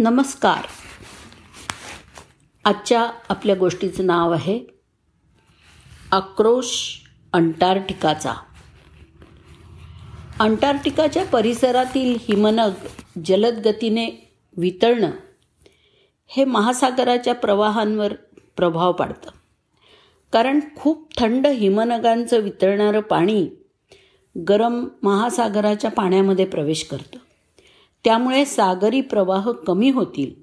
नमस्कार. आजच्या आपल्या गोष्टीचं नाव आहे आक्रोश अंटार्क्टिकाचा. अंटार्क्टिकाच्या परिसरातील हिमनग जलद गतीने वितळणं हे महासागराच्या प्रवाहांवर प्रभाव पाडतं. कारण खूप थंड हिमनगांचं वितळणारं पाणी गरम महासागराच्या पाण्यामध्ये प्रवेश करतं. त्यामुळे सागरी प्रवाह कमी होतील.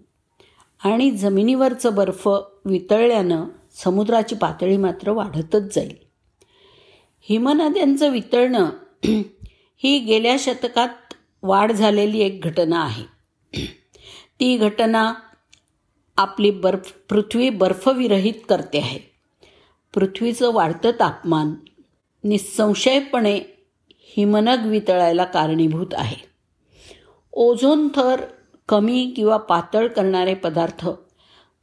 आणि जमिनीवरचं बर्फ वितळल्यानं समुद्राची पातळी मात्र वाढतच जाईल. हिमनद्यांचं वितळणं ही गेल्या शतकात वाढ झालेली एक घटना आहे. ती घटना आपली बर्फ पृथ्वी बर्फविरहित करते आहे. पृथ्वीचं वाढतं तापमान निसंशयपणे हिमनग वितळायला कारणीभूत आहे. ओझोन थर कमी किंवा पातळ करणारे पदार्थ.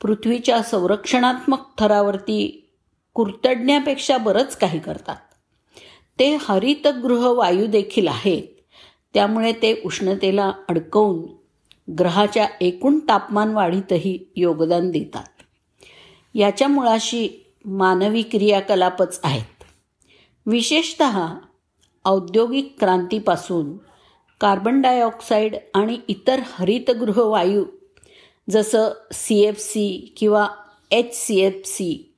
पृथ्वीच्या संरक्षणात्मक थरावरती कुरतडण्यापेक्षा बरंच काही करतात. ते हरितगृह वायू देखील आहेत. त्यामुळे ते उष्णतेला अडकवून ग्रहाच्या एकूण तापमान वाढीतही योगदान देतात. याच्या मुळाशी मानवी क्रियाकलापच आहेत. विशेषत औद्योगिक क्रांतीपासून कार्बन डायऑक्साईड आणि इतर हरितगृह वायू जसं सी एफ सी किंवा एच सी एफ सी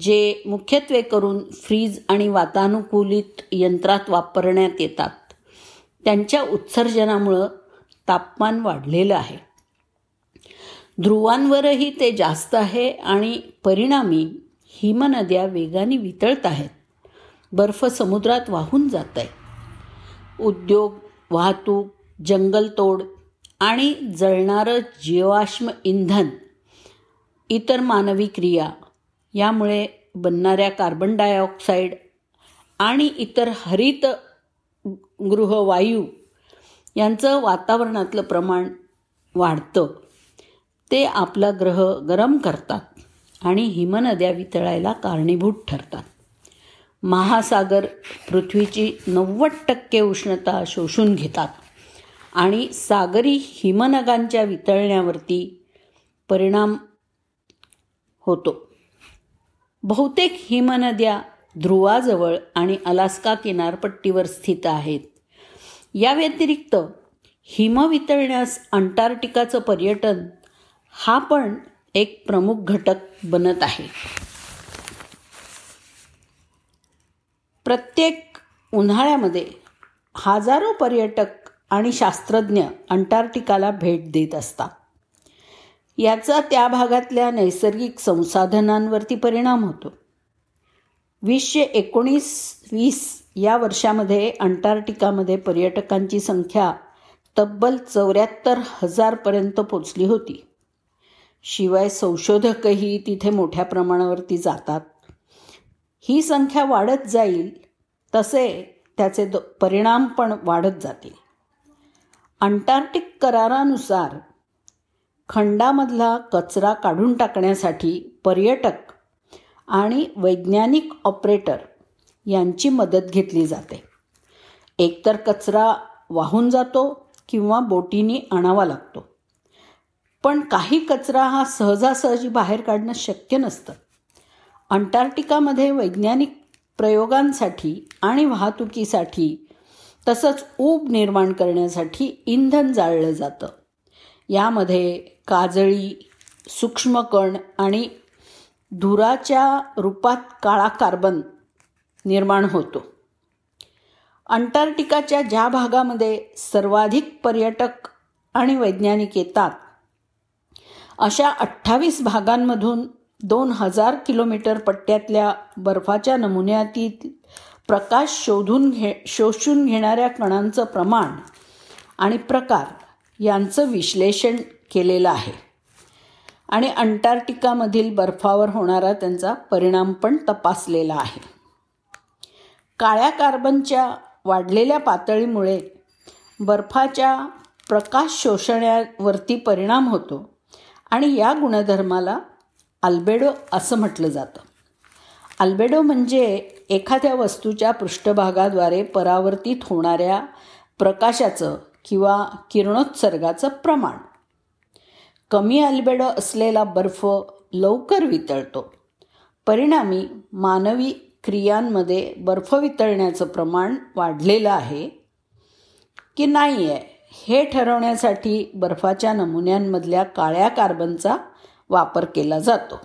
जे मुख्यत्वे करून फ्रीज आणि वातानुकूलित यंत्रात वापरण्यात येतात. त्यांच्या उत्सर्जनामुळं तापमान वाढलेलं आहे. ध्रुवांवरही ते जास्त आहे आणि परिणामी हिमनद्या वेगाने वितळत आहेत. बर्फ समुद्रात वाहून जात आहे उद्योग वाहतूक जंगलतोड आणि जळणारं जीवाश्म इंधन इतर मानवी क्रिया यामुळे बनणाऱ्या कार्बन डायऑक्साईड आणि इतर हरित गृहवायू यांचं वातावरणातलं प्रमाण वाढतं. ते आपला ग्रह गरम करतात आणि हिमनद्या वितळायला कारणीभूत ठरतात. महासागर पृथ्वीची नव्वद टक्के उष्णता शोषून घेतात. आणि सागरी हिमनगांच्या वितळण्यावरती परिणाम होतो. बहुतेक हिमनद्या ध्रुवाजवळ आणि अलास्का किनारपट्टीवर स्थित आहेत. या व्यतिरिक्त हिम वितळण्यास अंटार्क्टिकाचं पर्यटन हा पण एक प्रमुख घटक बनत आहे. प्रत्येक उन्हाळ्यामध्ये हजारो पर्यटक आणि शास्त्रज्ञ अंटार्क्टिकाला भेट देत असतात. याचा त्या भागातल्या नैसर्गिक संसाधनांवरती परिणाम होतो. वीसशे एकोणीस वीस या वर्षामध्ये अंटार्क्टिकामध्ये पर्यटकांची संख्या तब्बल चौऱ्याहत्तर हजारपर्यंत पोचली होती. शिवाय संशोधकही तिथे मोठ्या प्रमाणावरती जातात. ही संख्या वाढत जाईल तसे त्याचे द परिणाम पण वाढत जातील. अंटार्क्टिक करारानुसार खंडामधला कचरा काढून टाकण्यासाठी पर्यटक आणि वैज्ञानिक ऑपरेटर यांची मदत घेतली जाते. एकतर कचरा वाहून जातो किंवा बोटीने आणावा लागतो. पण काही कचरा हा सहजासहजी बाहेर काढणं शक्य नसतं. अंटार्क्टिकामध्ये वैज्ञानिक प्रयोगांसाठी आणि वाहतुकीसाठी तसंच ऊब निर्माण करण्यासाठी इंधन जाळलं जातं. यामध्ये काजळी सूक्ष्मकण आणि धुराच्या रूपात काळा कार्बन निर्माण होतो. अंटार्क्टिकाच्या ज्या भागामध्ये सर्वाधिक पर्यटक आणि वैज्ञानिक येतात अशा अठ्ठावीस भागांमधून दोन हजार किलोमीटर पट्ट्यातल्या बर्फाच्या नमुन्यातील प्रकाश शोधून घे शोषून घेणाऱ्या कणांचं प्रमाण आणि प्रकार यांचं विश्लेषण केलेलं आहे. आणि अंटार्क्टिकामधील बर्फावर होणारा त्यांचा परिणाम पण तपासलेला आहे. काळ्या कार्बनच्या वाढलेल्या पातळीमुळे बर्फाच्या प्रकाश शोषण्यावरती परिणाम होतो आणि या गुणधर्माला अल्बेडो असं म्हटलं जातं. अल्बेडो म्हणजे एखाद्या वस्तूच्या पृष्ठभागाद्वारे परावर्तित होणाऱ्या प्रकाशाचं किंवा किरणोत्सर्गाचं प्रमाण. कमी अल्बेडो असलेला बर्फ लवकर वितळतो. परिणामी मानवी क्रियांमध्ये बर्फ वितळण्याचं प्रमाण वाढलेलं आहे की नाही आहे हे ठरवण्यासाठी बर्फाच्या नमुन्यांमधल्या काळ्या कार्बनचा वापर केला जातो.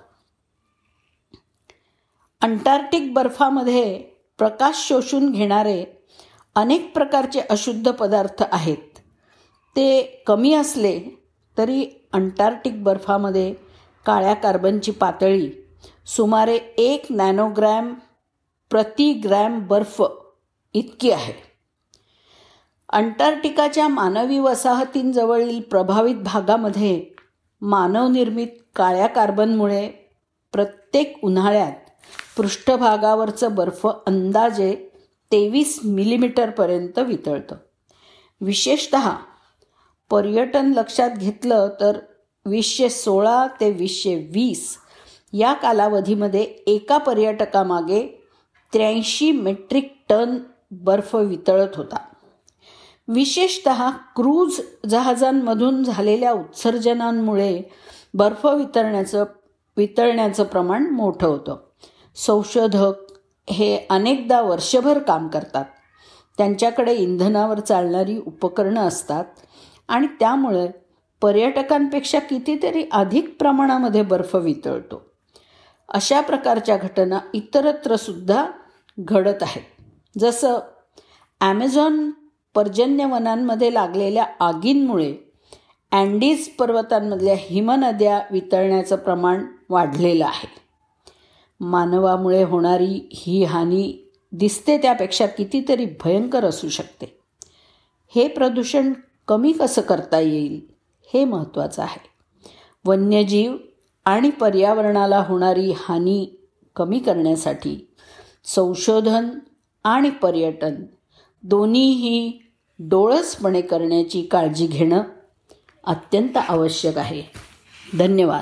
अंटार्क्टिक बर्फामध्ये प्रकाश शोषून घेणारे अनेक प्रकारचे अशुद्ध पदार्थ आहेत. ते कमी असले तरी अंटार्क्टिक बर्फामध्ये काळ्या कार्बनची पातळी सुमारे एक नॅनोग्रॅम प्रति ग्रॅम बर्फ इतकी आहे. अंटार्क्टिकाच्या मानवी वसाहतींजवळील प्रभावित भागामध्ये मानवनिर्मित काळ्या कार्बनमुळे प्रत्येक उन्हाळ्यात पृष्ठभागावरचं बर्फ अंदाजे तेवीस मिलीमीटरपर्यंत वितळतं. विशेषत पर्यटन लक्षात घेतलं तर वीसशे सोळा ते वीसशे वीस या कालावधीमध्ये एका पर्यटकामागे त्र्याऐंशी मेट्रिक टन बर्फ वितळत होता. विशेषत क्रूज जहाजांमधून झालेल्या उत्सर्जनांमुळे बर्फ वितरण्याचं वितळण्याचं प्रमाण मोठं होतं. संशोधक हे अनेकदा वर्षभर काम करतात. त्यांच्याकडे इंधनावर चालणारी उपकरणं असतात आणि त्यामुळे पर्यटकांपेक्षा कितीतरी अधिक प्रमाणामध्ये बर्फ वितळतो. अशा प्रकारच्या घटना इतरत्रसुद्धा घडत आहेत. जसं ॲमेझॉन पर्जन्यवनांमध्ये लागलेल्या आगींमुळे अँडीज पर्वतांमधल्या हिमनद्या वितळण्याचं प्रमाण वाढलेलं आहे. मानवामुळे होणारी ही हानी दिसते त्यापेक्षा कितीतरी भयंकर असू शकते. हे प्रदूषण कमी कसं करता येईल हे महत्त्वाचं आहे. वन्यजीव आणि पर्यावरणाला होणारी हानी कमी करण्यासाठी संशोधन आणि पर्यटन दोन्हीही डोळसपणे करण्याची काळजी घेणं अत्यंत आवश्यक आहे. धन्यवाद.